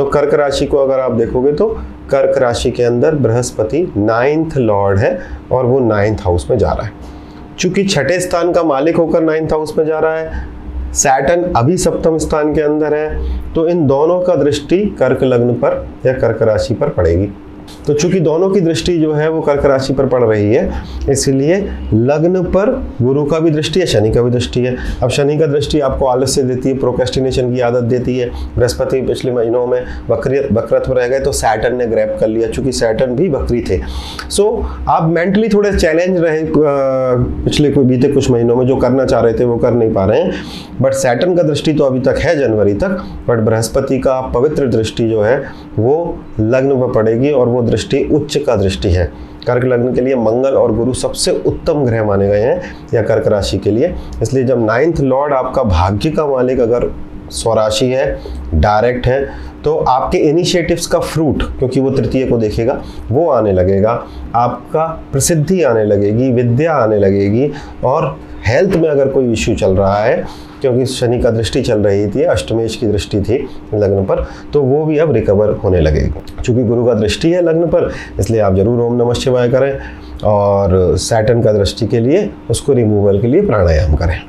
तो कर्क राशि को अगर आप देखोगे तो कर्क राशि के अंदर बृहस्पति नाइन्थ लॉर्ड है और वो नाइन्थ हाउस में जा रहा है। चूँकि छठे स्थान का मालिक होकर नाइन्थ हाउस में जा रहा है सैटन अभी सप्तम स्थान के अंदर है तो इन दोनों का दृष्टि कर्क लग्न पर या कर्क राशि पर पड़ेगी। तो चूँकि दोनों की दृष्टि जो है वो कर्क राशि पर पड़ रही है, इसलिए लग्न पर गुरु का भी दृष्टि है, शनि का भी दृष्टि है। अब शनि का दृष्टि आपको आलस्य देती है प्रोकेस्टिनेशन की आदत देती है। बृहस्पति पिछले महीनों में बकरी बकरत्व रह गए तो सैटन ने ग्रैप कर लिया, चूँकि सैटन भी बकरी थे। सो आप मेंटली थोड़े चैलेंज रहे पिछले कोई, बीते कुछ महीनों में जो करना चाह रहे थे वो कर नहीं पा रहे हैं। बट सैटन का दृष्टि तो अभी तक है जनवरी तक बट बृहस्पति का पवित्र दृष्टि जो है वो लग्न पर पड़ेगी और वो दृष्टि, उच्च का दृष्टि है। कर्क लग्न के लिए मंगल और गुरु सबसे उत्तम ग्रह माने गए हैं या कर्क राशि के लिए। इसलिए जब नाइन्थ लॉर्ड आपका भाग्य का मालिक अगर स्वराशि है डायरेक्ट है तो आपके इनिशिएटिव्स का फ्रूट क्योंकि वो तृतीय को देखेगा, वो आने लगेगा। आपका प्रसिद्धि आने लगेगी, विद्या आने लगेगी और हेल्थ में अगर कोई इश्यू चल रहा है, क्योंकि शनि का दृष्टि चल रही थी, अष्टमेश की दृष्टि थी लग्न पर तो वो भी अब रिकवर होने लगेगी। चूँकि गुरु का दृष्टि है लग्न पर, इसलिए आप ज़रूर ओम नमः शिवाय करें और सैटन का दृष्टि के लिए, उसको रिमूवल के लिए प्राणायाम करें।